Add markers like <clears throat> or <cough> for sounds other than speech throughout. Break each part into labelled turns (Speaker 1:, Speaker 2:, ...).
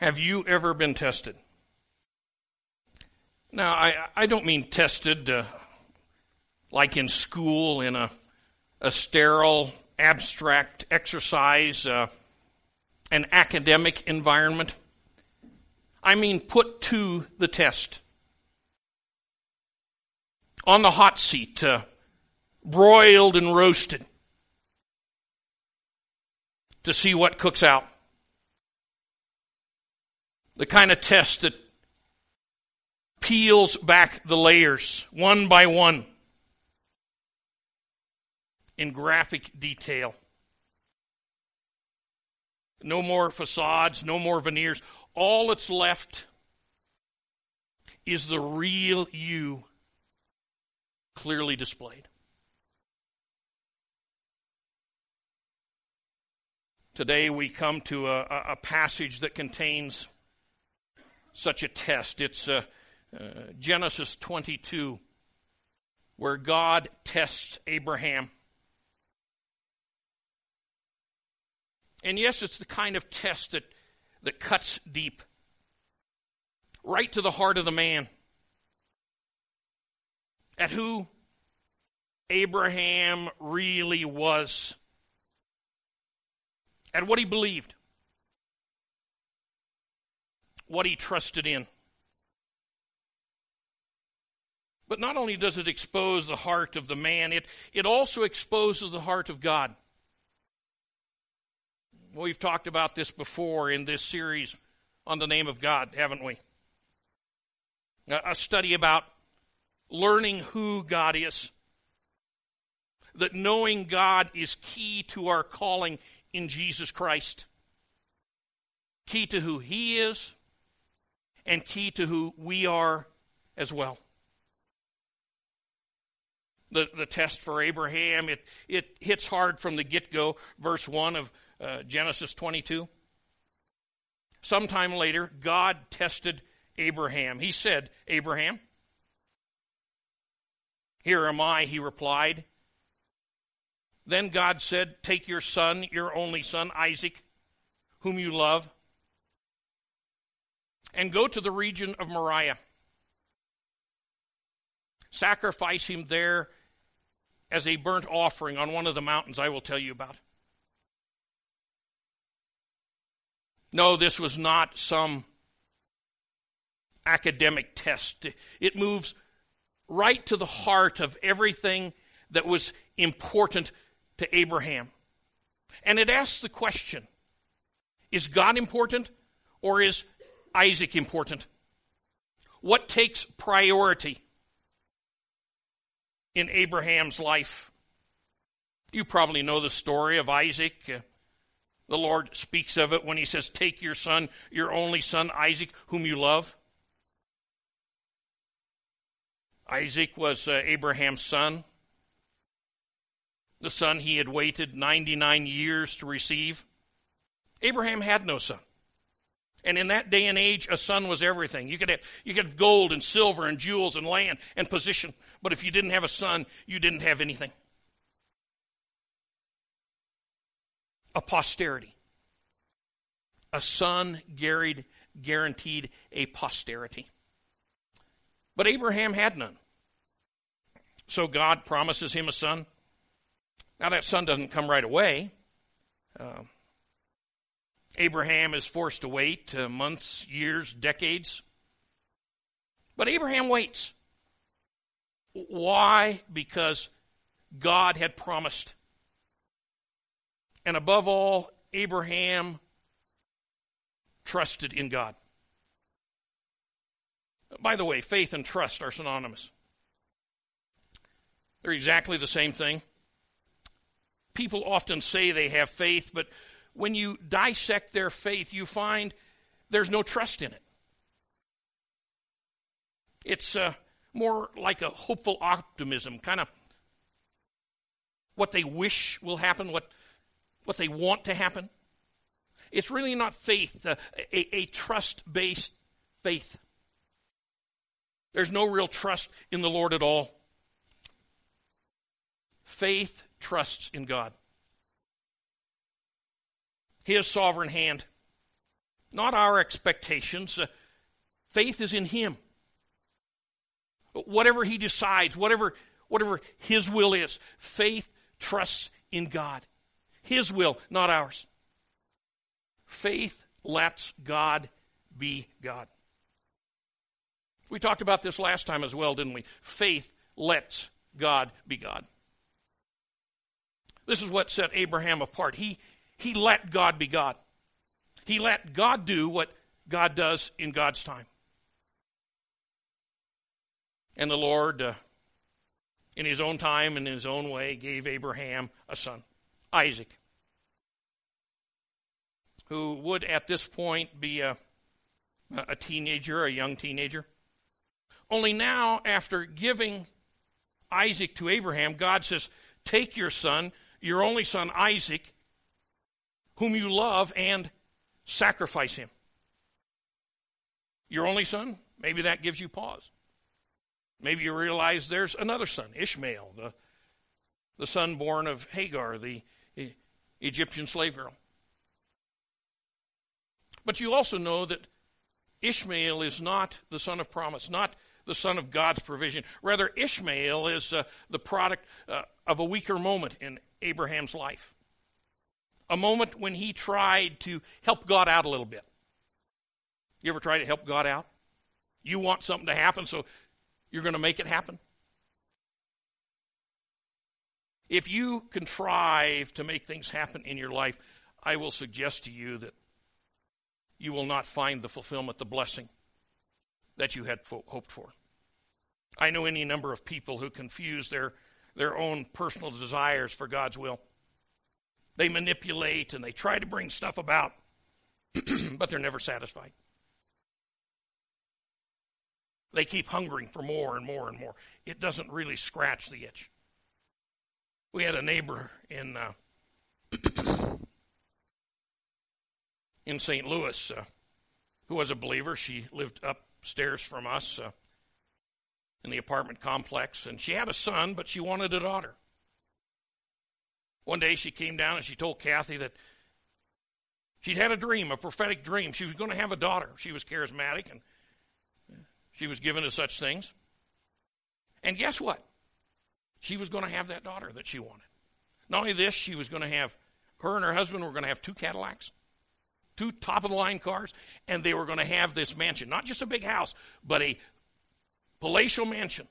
Speaker 1: Have you ever been tested? Now, I, I don't mean tested uh, like in school in a, a sterile, abstract exercise, uh, an academic environment. I mean put to the test. On the hot seat, uh, broiled and roasted to see what cooks out. The kind of test that peels back the layers one by one in graphic detail. No more facades, no more veneers. All that's left is the real you clearly displayed. Today we come to a, a passage that contains such a test. It's uh, uh, Genesis 22, where God tests Abraham. And yes, it's the kind of test that, that cuts deep, right to the heart of the man. At who Abraham really was, at what he believed, what he trusted in. But not only does it expose the heart of the man, it, it also exposes the heart of God. We've talked about this before in this series on the name of God, haven't we? A study about learning who God is. That knowing God is key to our calling in Jesus Christ. Key to who He is and key to who we are as well. The, the test for Abraham, it, it hits hard from the get go, verse 1 of uh, Genesis 22. Sometime later, God tested Abraham. He said, Abraham, here am I, he replied. Then God said, Take your son, your only son, Isaac, whom you love, and go to the region of Moriah. Sacrifice him there as a burnt offering on one of the mountains I will tell you about. No, this was not some academic test. It moves right to the heart of everything that was important to Abraham. And it asks the question Is God important or is Isaac important? What takes priority in Abraham's life? You probably know the story of Isaac. The Lord speaks of it when he says, Take your son, your only son, Isaac, whom you love. Isaac was uh, Abraham's son, the son he had waited 99 years to receive. Abraham had no son. And in that day and age, a son was everything. You could have, you could have gold and silver and jewels and land and position, but if you didn't have a son, you didn't have anything. a posterity. A son guaranteed, guaranteed a posterity. But Abraham had none. So God promises him a son. Now, that son doesn't come right away. Uh, Abraham is forced to wait uh, months, years, decades. But Abraham waits. Why? Because God had promised and above all, Abraham trusted in God. By the way, faith and trust are synonymous. They're exactly the same thing. People often say they have faith, but when you dissect their faith, you find there's no trust in it. It's uh, more like a hopeful optimism, kind of what they wish will happen, what what they want to happen. It's really not faith, a, a, a trust based faith. There's no real trust in the Lord at all. Faith trusts in God. His sovereign hand. not our expectations. Uh, faith is in Him. Whatever He decides, whatever, whatever His will is, faith trusts in God. His will, not ours. Faith lets God be God. We talked about this last time as well, didn't we? Faith lets God be God. This is what set Abraham apart. He, he let God be God. He let God do what God does in God's time. And the Lord, uh, in his own time and in his own way, gave Abraham a son, Isaac, who would at this point be a, a teenager, a young teenager. Only now, after giving Isaac to Abraham, God says, Take your son, your only son Isaac, whom you love, and sacrifice him. Your only son? Maybe that gives you pause. Maybe you realize there's another son, Ishmael, the, the son born of Hagar, the Egyptian slave girl. But you also know that Ishmael is not the son of promise, not the son of God's provision. Rather, Ishmael is uh, the product uh, of a weaker moment in Abraham's life. A moment when he tried to help God out a little bit. You ever try to help God out? You want something to happen, so you're going to make it happen? If you contrive to make things happen in your life, I will suggest to you that you will not find the fulfillment, the blessing that you had fo- hoped for. I know any number of people who confuse their, their own personal desires for God's will. They manipulate and they try to bring stuff about, <clears throat> but they're never satisfied. They keep hungering for more and more and more. It doesn't really scratch the itch. We had a neighbor in uh, <clears throat> in St. Louis uh, who was a believer. She lived upstairs from us uh, in the apartment complex, and she had a son, but she wanted a daughter. One day she came down and she told Kathy that she'd had a dream, a prophetic dream. She was going to have a daughter. She was charismatic and she was given to such things. And guess what? She was going to have that daughter that she wanted. Not only this, she was going to have, her and her husband were going to have two Cadillacs, two top of the line cars, and they were going to have this mansion. Not just a big house, but a palatial mansion.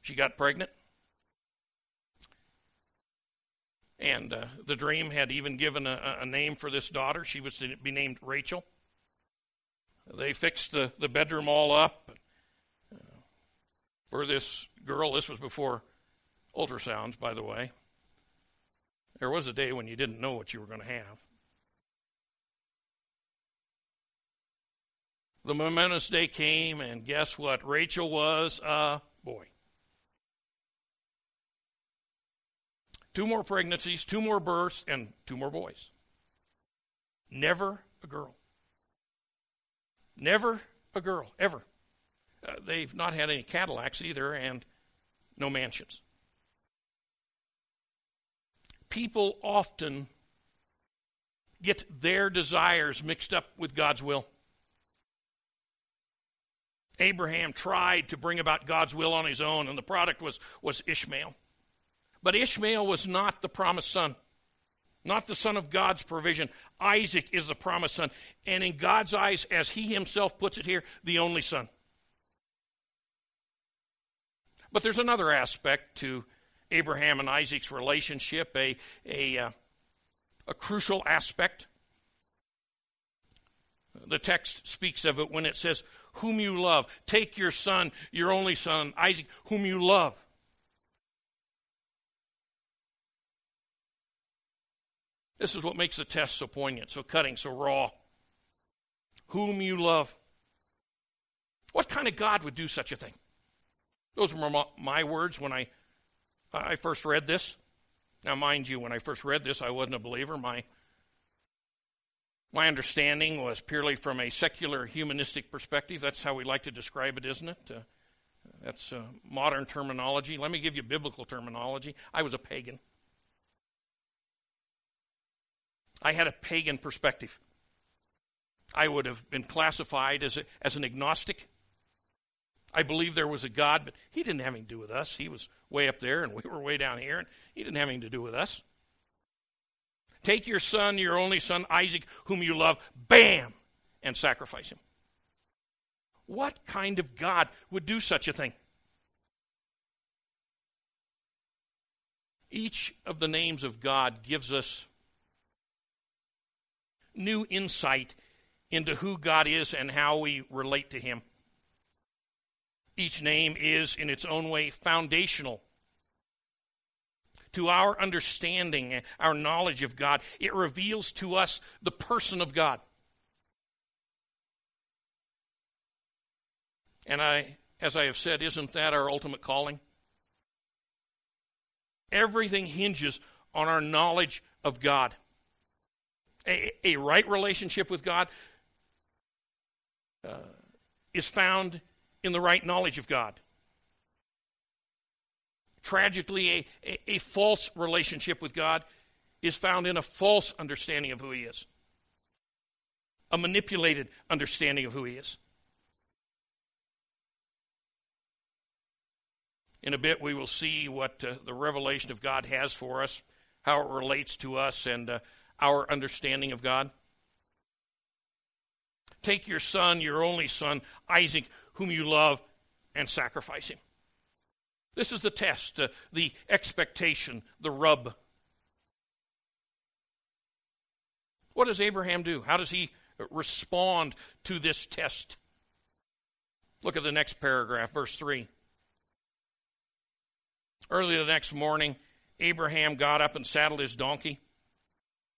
Speaker 1: She got pregnant. And uh, the dream had even given a, a name for this daughter. She was to be named Rachel. They fixed the, the bedroom all up uh, for this girl. This was before ultrasounds, by the way. There was a day when you didn't know what you were going to have. The momentous day came, and guess what? Rachel was a boy. Two more pregnancies, two more births, and two more boys. Never a girl. Never a girl, ever. Uh, they've not had any Cadillacs either, and no mansions. People often get their desires mixed up with God's will. Abraham tried to bring about God's will on his own, and the product was, was Ishmael. But Ishmael was not the promised son not the son of God's provision. Isaac is the promised son. And in God's eyes, as he himself puts it here, the only son. But there's another aspect to Abraham and Isaac's relationship, a, a, uh, a crucial aspect. The text speaks of it when it says, Whom you love. Take your son, your only son, Isaac, whom you love. This is what makes the test so poignant, so cutting, so raw. Whom you love. What kind of God would do such a thing? Those were my words when I, I first read this. Now, mind you, when I first read this, I wasn't a believer. My, my understanding was purely from a secular humanistic perspective. That's how we like to describe it, isn't it? Uh, that's uh, modern terminology. Let me give you biblical terminology. I was a pagan. I had a pagan perspective. I would have been classified as, a, as an agnostic. I believe there was a God, but he didn't have anything to do with us. He was way up there, and we were way down here, and he didn't have anything to do with us. Take your son, your only son, Isaac, whom you love, bam, and sacrifice him. What kind of God would do such a thing? Each of the names of God gives us new insight into who God is and how we relate to Him. Each name is, in its own way, foundational to our understanding, our knowledge of God. It reveals to us the person of God. And I, as I have said, isn't that our ultimate calling? Everything hinges on our knowledge of God. A, a right relationship with God uh, is found in the right knowledge of God. Tragically, a, a, a false relationship with God is found in a false understanding of who He is, a manipulated understanding of who He is. In a bit, we will see what uh, the revelation of God has for us, how it relates to us, and uh, our understanding of God. Take your son, your only son, Isaac, whom you love, and sacrifice him. This is the test, uh, the expectation, the rub. What does Abraham do? How does he respond to this test? Look at the next paragraph, verse 3. Early the next morning, Abraham got up and saddled his donkey.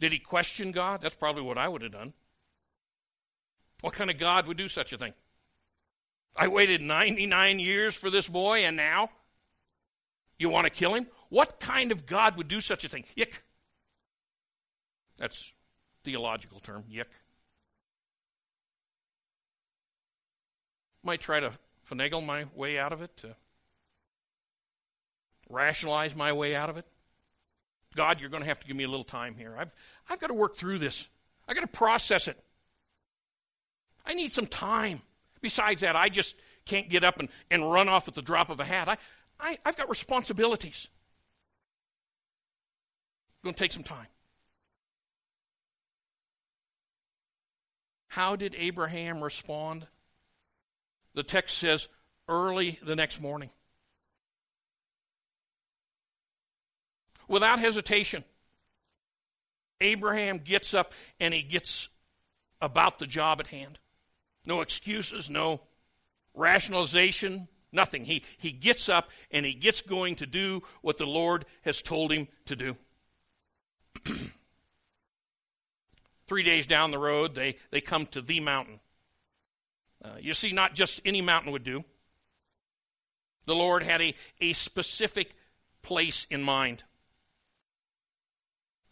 Speaker 1: Did he question God? That's probably what I would have done. What kind of God would do such a thing? I waited 99 years for this boy, and now you want to kill him? What kind of God would do such a thing? Yick. That's theological term, yick. Might try to finagle my way out of it, to rationalize my way out of it. God, you're going to have to give me a little time here. I've, I've got to work through this. I've got to process it. I need some time. Besides that, I just can't get up and, and run off at the drop of a hat. I, I, I've got responsibilities. It's going to take some time. How did Abraham respond? The text says, early the next morning. Without hesitation. Abraham gets up and he gets about the job at hand. No excuses, no rationalization, nothing. He, he gets up and he gets going to do what the Lord has told him to do. <clears throat> Three days down the road, they, they come to the mountain. Uh, you see, not just any mountain would do. The Lord had a, a specific place in mind.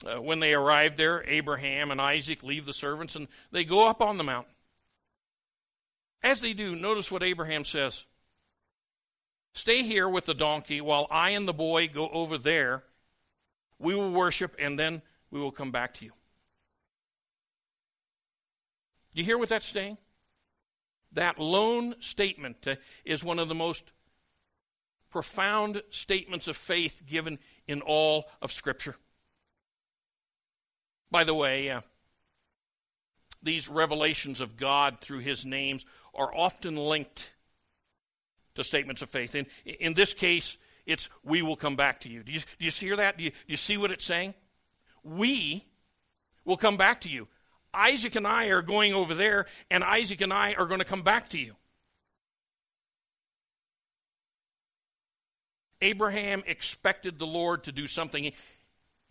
Speaker 1: Uh, when they arrive there, Abraham and Isaac leave the servants and they go up on the mountain. As they do, notice what Abraham says Stay here with the donkey while I and the boy go over there. We will worship and then we will come back to you. Do you hear what that's saying? That lone statement uh, is one of the most profound statements of faith given in all of Scripture. By the way, uh, these revelations of God through his names are often linked to statements of faith. In, in this case, it's we will come back to you. Do you, do you hear that? Do you, do you see what it's saying? We will come back to you. Isaac and I are going over there, and Isaac and I are going to come back to you. Abraham expected the Lord to do something.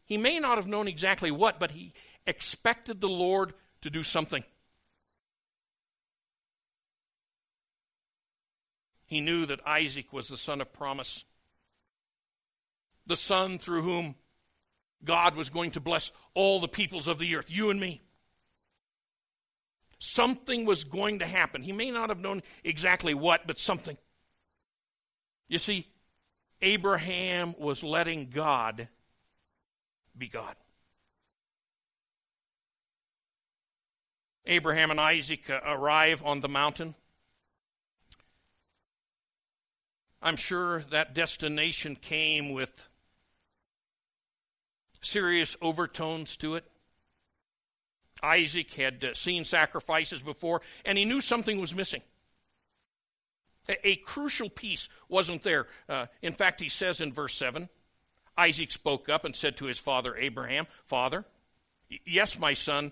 Speaker 1: He may not have known exactly what, but he expected the Lord to do something. He knew that Isaac was the son of promise, the son through whom God was going to bless all the peoples of the earth, you and me. Something was going to happen. He may not have known exactly what, but something. You see, Abraham was letting God be God. Abraham and Isaac uh, arrive on the mountain. I'm sure that destination came with serious overtones to it. Isaac had uh, seen sacrifices before, and he knew something was missing. A, crucial piece wasn't there. Uh, in fact, he says in verse 7 Isaac spoke up and said to his father Abraham, Father, yes, my son,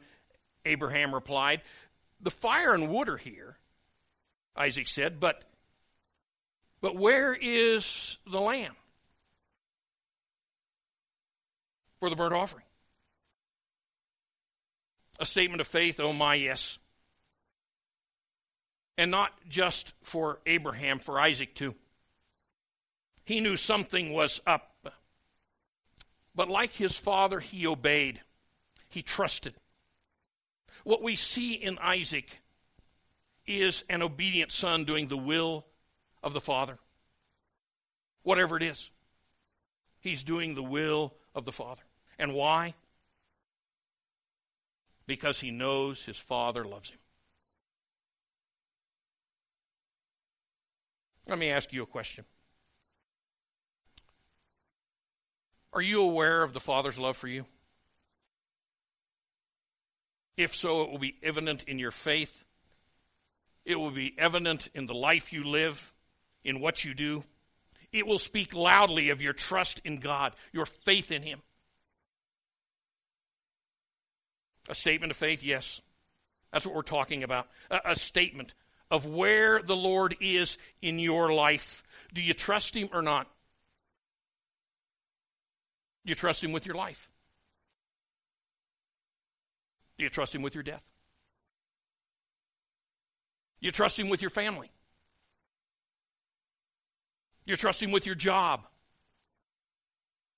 Speaker 1: Abraham replied, The fire and wood are here, Isaac said, but, but where is the lamb for the burnt offering? A statement of faith, oh my, yes. And not just for Abraham, for Isaac too. He knew something was up. But like his father, he obeyed. He trusted. What we see in Isaac is an obedient son doing the will of the Father. Whatever it is, he's doing the will of the Father. And why? Because he knows his Father loves him. Let me ask you a question. Are you aware of the Father's love for you? If so, it will be evident in your faith. It will be evident in the life you live, in what you do. It will speak loudly of your trust in God, your faith in Him. A statement of faith? Yes. That's what we're talking about. A, a, statement of where the Lord is in your life. Do you trust Him or not? Do you trust Him with your life? Do you trust Him with your death? You trust Him with your family? You trust Him with your job?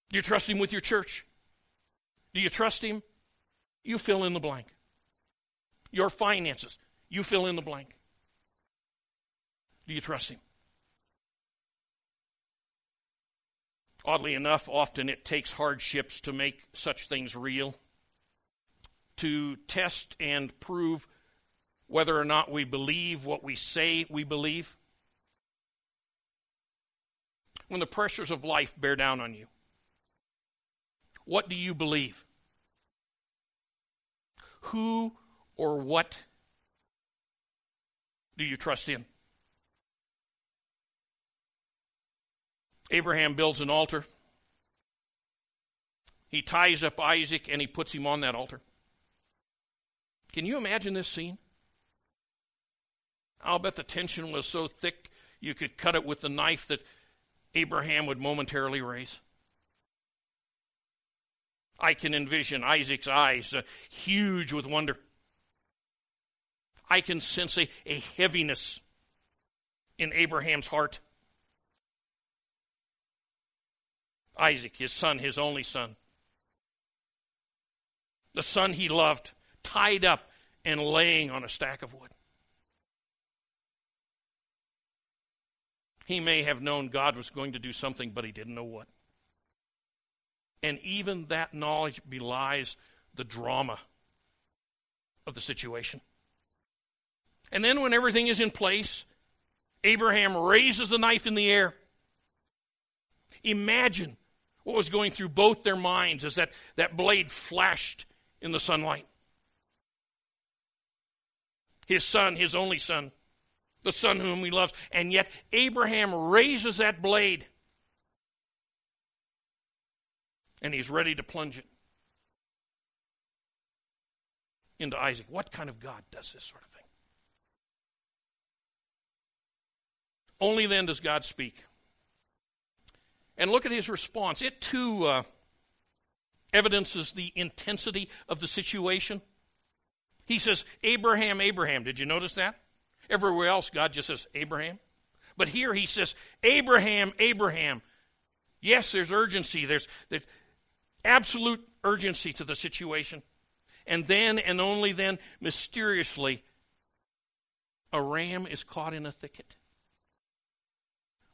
Speaker 1: Do you trust Him with your church? Do you trust Him? You fill in the blank. Your finances, you fill in the blank. Do you trust Him? Oddly enough, often it takes hardships to make such things real to test and prove whether or not we believe what we say we believe? When the pressures of life bear down on you, what do you believe? Who or what do you trust in? Abraham builds an altar. He ties up Isaac and he puts him on that altar. Can you imagine this scene? I'll bet the tension was so thick you could cut it with the knife that Abraham would momentarily raise. I can envision Isaac's eyes uh, huge with wonder. I can sense a, a heaviness in Abraham's heart. Isaac, his son, his only son, the son he loved, tied up and laying on a stack of wood. He may have known God was going to do something, but he didn't know what. And even that knowledge belies the drama of the situation. And then, when everything is in place, Abraham raises the knife in the air. Imagine what was going through both their minds as that, that blade flashed in the sunlight his son, his only son, the son whom he loves. And yet Abraham raises that blade and he's ready to plunge it into Isaac. What kind of God does this sort of thing? Only then does God speak. And look at his response. It too uh, evidences the intensity of the situation. He says, Abraham, Abraham. Did you notice that? Everywhere else, God just says, Abraham. But here he says, Abraham, Abraham. Yes, there's urgency. There's, there's absolute urgency to the situation. And then, and only then, mysteriously, a ram is caught in a thicket.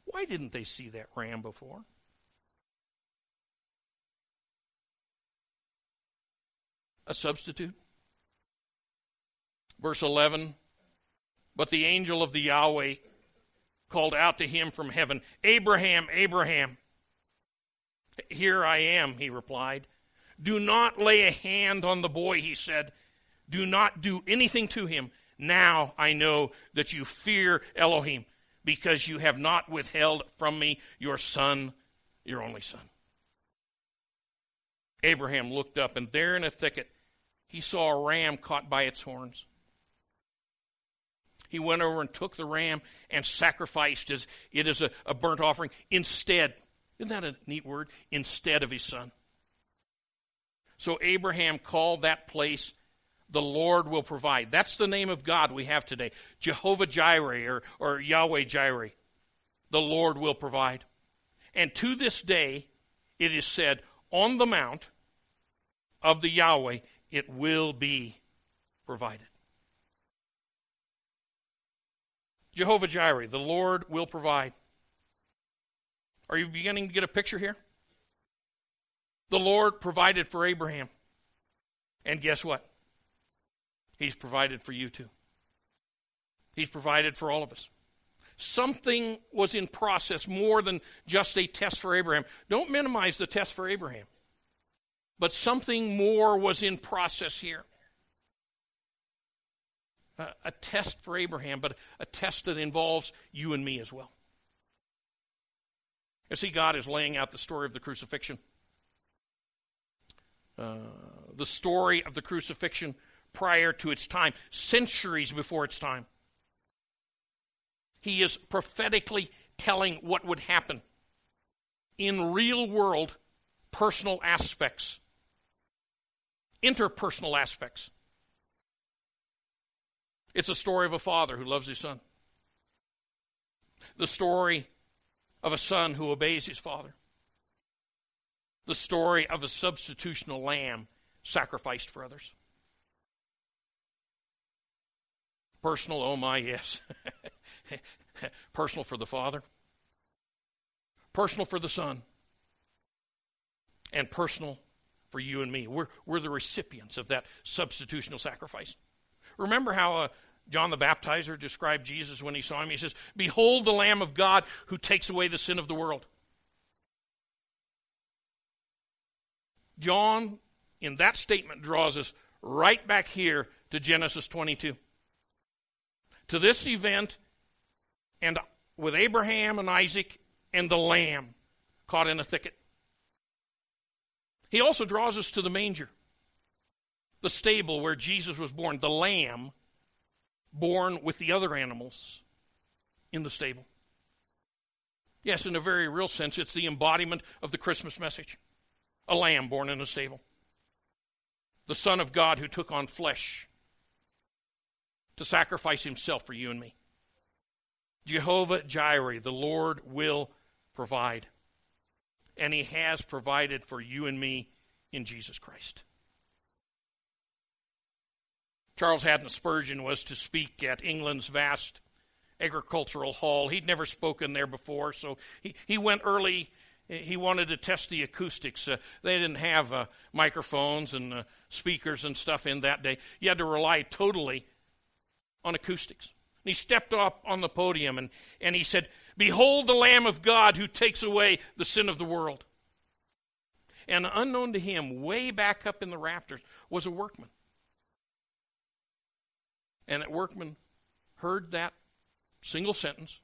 Speaker 1: Why didn't they see that ram before? A substitute? Verse 11 But the angel of the Yahweh called out to him from heaven, Abraham, Abraham. Here I am, he replied. Do not lay a hand on the boy, he said. Do not do anything to him. Now I know that you fear Elohim, because you have not withheld from me your son, your only son. Abraham looked up, and there in a thicket he saw a ram caught by its horns. He went over and took the ram and sacrificed it as a, a burnt offering instead. Isn't that a neat word? Instead of his son. So Abraham called that place the Lord will provide. That's the name of God we have today. Jehovah Jireh or, or Yahweh Jireh. The Lord will provide. And to this day, it is said, on the mount of the Yahweh, it will be provided. Jehovah Jireh, the Lord will provide. Are you beginning to get a picture here? The Lord provided for Abraham. And guess what? He's provided for you too. He's provided for all of us. Something was in process more than just a test for Abraham. Don't minimize the test for Abraham. But something more was in process here. A, a test for Abraham, but a test that involves you and me as well. You see, God is laying out the story of the crucifixion. Uh, the story of the crucifixion prior to its time, centuries before its time. He is prophetically telling what would happen in real world personal aspects, interpersonal aspects. It's a story of a father who loves his son, the story of a son who obeys his father, the story of a substitutional lamb sacrificed for others. Personal, oh my, yes. <laughs> Personal for the Father, personal for the Son, and personal for you and me. We're, we're the recipients of that substitutional sacrifice. Remember how uh, John the Baptizer described Jesus when he saw him? He says, Behold the Lamb of God who takes away the sin of the world. John, in that statement, draws us right back here to Genesis 22 to this event and with Abraham and Isaac and the lamb caught in a thicket. He also draws us to the manger, the stable where Jesus was born, the lamb born with the other animals in the stable. Yes, in a very real sense, it's the embodiment of the Christmas message a lamb born in a stable. The Son of God who took on flesh to sacrifice himself for you and me. Jehovah Jireh, the Lord will provide. And he has provided for you and me in Jesus Christ. Charles Haddon Spurgeon was to speak at England's vast agricultural hall. He'd never spoken there before, so he, he went early. He wanted to test the acoustics. Uh, they didn't have uh, microphones and uh, speakers and stuff in that day. You had to rely totally on acoustics. And he stepped up on the podium and, and he said, Behold the Lamb of God who takes away the sin of the world. And unknown to him, way back up in the rafters, was a workman. And that workman heard that single sentence,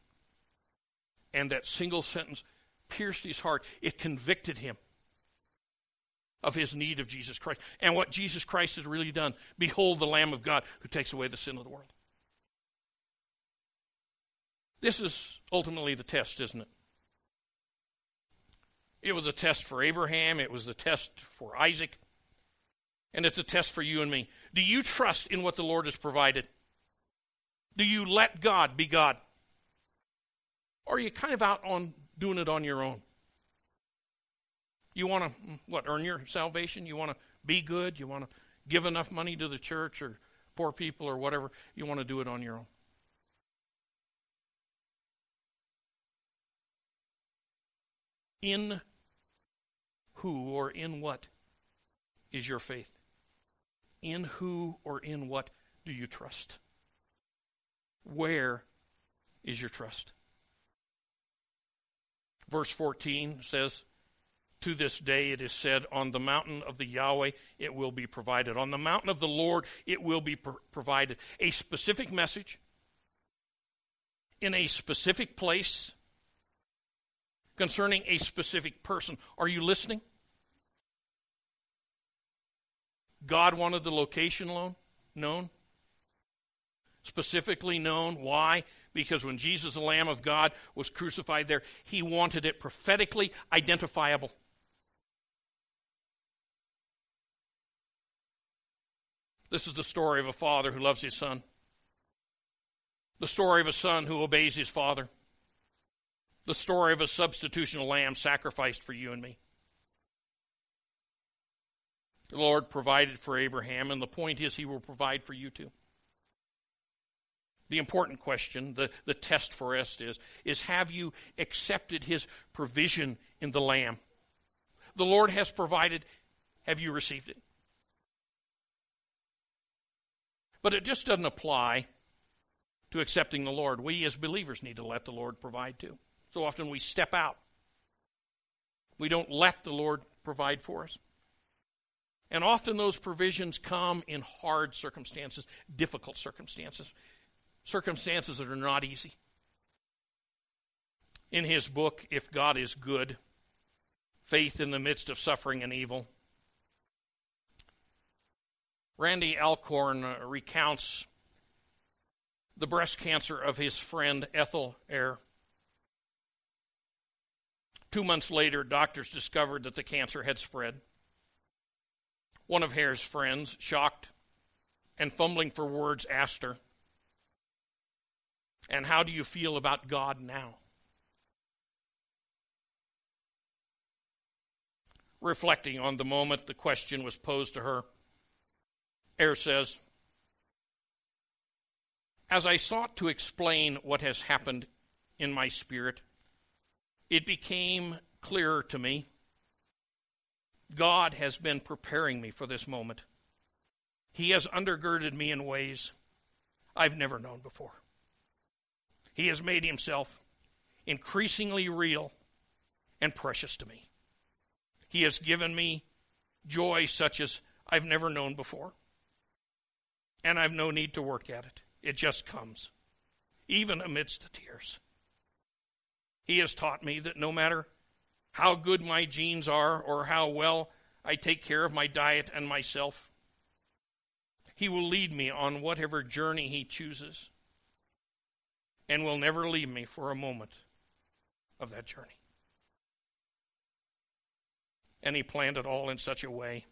Speaker 1: and that single sentence pierced his heart. It convicted him of his need of Jesus Christ and what Jesus Christ has really done. Behold the Lamb of God who takes away the sin of the world. This is ultimately the test, isn't it? It was a test for Abraham, it was a test for Isaac, and it's a test for you and me. Do you trust in what the Lord has provided? Do you let God be God? Or are you kind of out on doing it on your own? You want to, what, earn your salvation? You want to be good? You want to give enough money to the church or poor people or whatever? You want to do it on your own. In who or in what is your faith? In who or in what do you trust? Where is your trust? Verse 14 says, To this day it is said, On the mountain of the Yahweh it will be provided. On the mountain of the Lord it will be pr- provided. A specific message in a specific place concerning a specific person. Are you listening? God wanted the location known, specifically known. Why? Because when Jesus, the Lamb of God, was crucified there, he wanted it prophetically identifiable. This is the story of a father who loves his son. The story of a son who obeys his father the story of a substitutional lamb sacrificed for you and me. The Lord provided for Abraham, and the point is, He will provide for you too. The important question, the, the test for us is, is have you accepted His provision in the Lamb? The Lord has provided. Have you received it? But it just doesn't apply to accepting the Lord. We as believers need to let the Lord provide too. So often we step out. We don't let the Lord provide for us. And often those provisions come in hard circumstances, difficult circumstances, circumstances that are not easy. In his book, If God is Good Faith in the Midst of Suffering and Evil, Randy Alcorn uh, recounts the breast cancer of his friend Ethel Herr. Two months later, doctors discovered that the cancer had spread. One of Herr's friends, shocked and fumbling for words, asked her, And how do you feel about God now? Reflecting on the moment the question was posed to her, Herr says, As I sought to explain what has happened in my spirit, it became clearer to me God has been preparing me for this moment. He has undergirded me in ways I've never known before. He has made himself increasingly real and precious to me. He has given me joy such as I've never known before. And I've no need to work at it. It just comes, even amidst the tears. He has taught me that no matter how good my genes are or how well I take care of my diet and myself, He will lead me on whatever journey He chooses and will never leave me for a moment of that journey. And He planned it all in such a way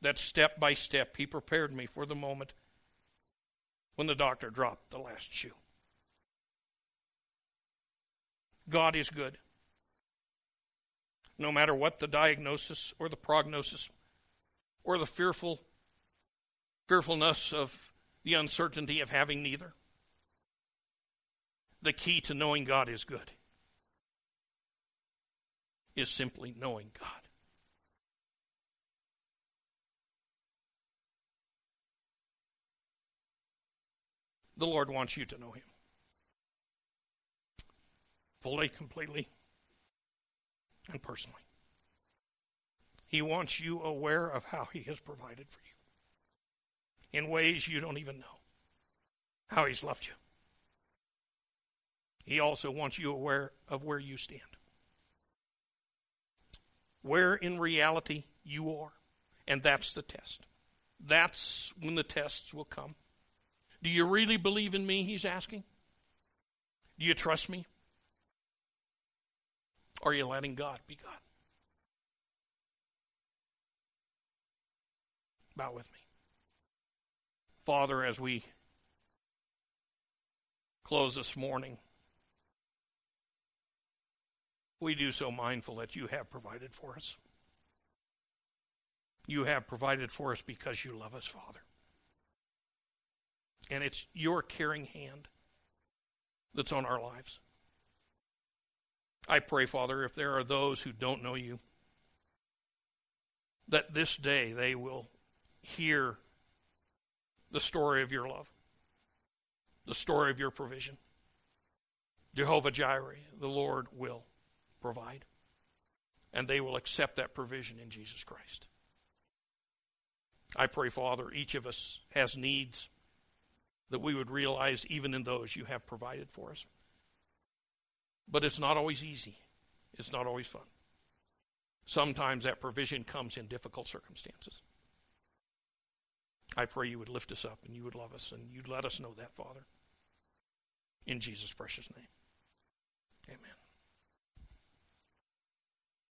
Speaker 1: that step by step He prepared me for the moment when the doctor dropped the last shoe. God is good. No matter what the diagnosis or the prognosis or the fearful fearfulness of the uncertainty of having neither. The key to knowing God is good is simply knowing God. The Lord wants you to know Him fully, completely, and personally. He wants you aware of how He has provided for you in ways you don't even know, how He's loved you. He also wants you aware of where you stand, where in reality you are. And that's the test. That's when the tests will come. Do you really believe in me? He's asking. Do you trust me? Are you letting God be God? Bow with me. Father, as we close this morning, we do so mindful that you have provided for us. You have provided for us because you love us, Father. And it's your caring hand that's on our lives. I pray, Father, if there are those who don't know you, that this day they will hear the story of your love, the story of your provision. Jehovah Jireh, the Lord will provide. And they will accept that provision in Jesus Christ. I pray, Father, each of us has needs that we would realize even in those you have provided for us. But it's not always easy. It's not always fun. Sometimes that provision comes in difficult circumstances. I pray you would lift us up and you would love us and you'd let us know that, Father. In Jesus' precious name. Amen.